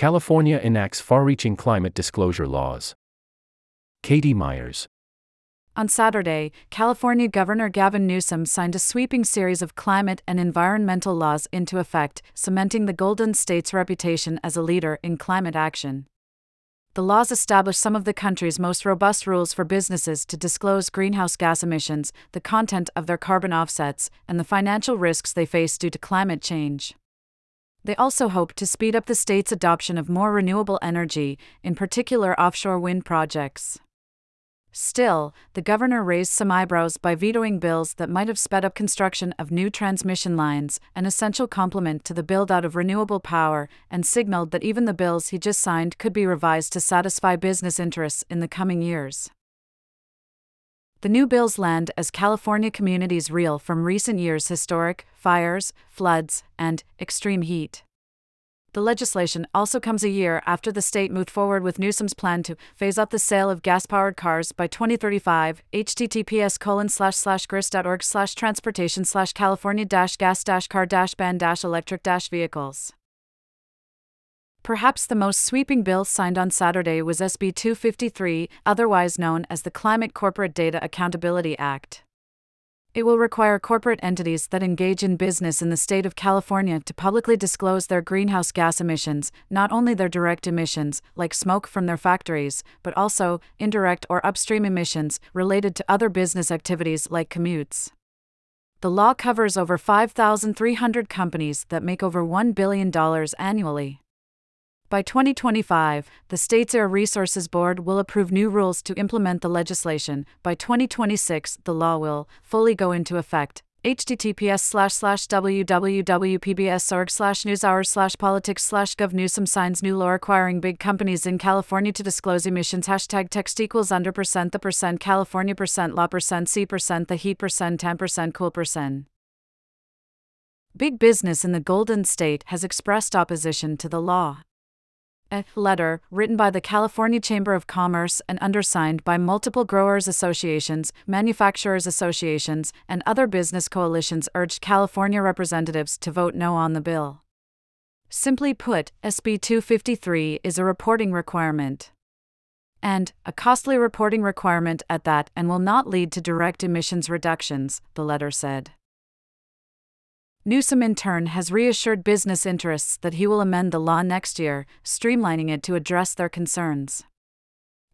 California enacts far reaching climate disclosure laws. Katie Myers. On Saturday, California Governor Gavin Newsom signed a sweeping series of climate and environmental laws into effect, cementing the Golden State's reputation as a leader in climate action. The laws establish some of the country's most robust rules for businesses to disclose greenhouse gas emissions, the content of their carbon offsets, and the financial risks they face due to climate change. They also hope to speed up the state's adoption of more renewable energy, in particular offshore wind projects. Still, the governor raised some eyebrows by vetoing bills that might have sped up construction of new transmission lines, an essential complement to the build out of renewable power, and signaled that even the bills he just signed could be revised to satisfy business interests in the coming years. The new bills land as California communities reel from recent years' historic fires, floods, and extreme heat. The legislation also comes a year after the state moved forward with Newsom's plan to phase out the sale of gas powered cars by 2035. https colon slash slash grist.org slash transportation slash California dash gas dash car dash ban dash electric dash vehicles. Perhaps the most sweeping bill signed on Saturday was SB 253, otherwise known as the Climate Corporate Data Accountability Act. It will require corporate entities that engage in business in the state of California to publicly disclose their greenhouse gas emissions, not only their direct emissions, like smoke from their factories, but also indirect or upstream emissions related to other business activities like commutes. The law covers over 5,300 companies that make over $1 billion annually. By 2025, the state's Air Resources Board will approve new rules to implement the legislation. By 2026, the law will fully go into effect. https slash slash www.pbs.org slash newshours slash politics slash gov Newsom signs new law requiring big companies in California to disclose emissions hashtag text equals under percent the percent California percent law percent C percent the heat percent 10 percent cool percent. Big business in the Golden State has expressed opposition to the law a letter written by the California Chamber of Commerce and undersigned by multiple growers associations, manufacturers associations, and other business coalitions urged California representatives to vote no on the bill. Simply put, SB 253 is a reporting requirement. And, a costly reporting requirement at that, and will not lead to direct emissions reductions, the letter said. Newsom, in turn, has reassured business interests that he will amend the law next year, streamlining it to address their concerns.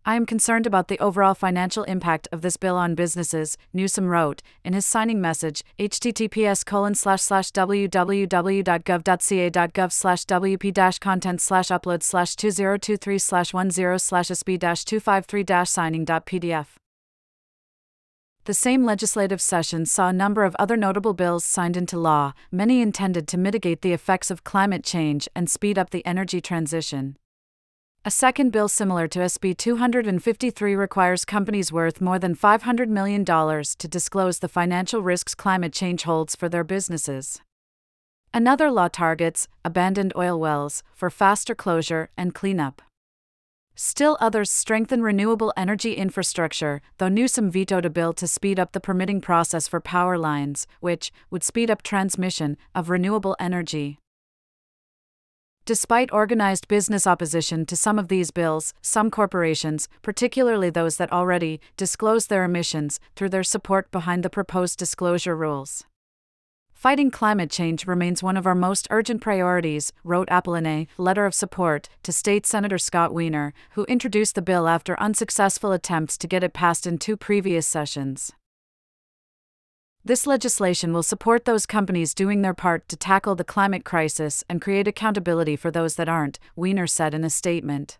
I am concerned about the overall financial impact of this bill on businesses, Newsom wrote in his signing message, https www.gov.ca.gov wp content upload slash 2023 slash 10 slash sb dash 253 dash signing.pdf. The same legislative session saw a number of other notable bills signed into law, many intended to mitigate the effects of climate change and speed up the energy transition. A second bill similar to SB 253 requires companies worth more than $500 million to disclose the financial risks climate change holds for their businesses. Another law targets abandoned oil wells for faster closure and cleanup. Still others strengthen renewable energy infrastructure, though Newsom vetoed a bill to speed up the permitting process for power lines, which would speed up transmission of renewable energy. Despite organized business opposition to some of these bills, some corporations, particularly those that already disclose their emissions, threw their support behind the proposed disclosure rules. Fighting climate change remains one of our most urgent priorities, wrote Apple in a, letter of support, to State Senator Scott Wiener, who introduced the bill after unsuccessful attempts to get it passed in two previous sessions. This legislation will support those companies doing their part to tackle the climate crisis and create accountability for those that aren't, Wiener said in a statement.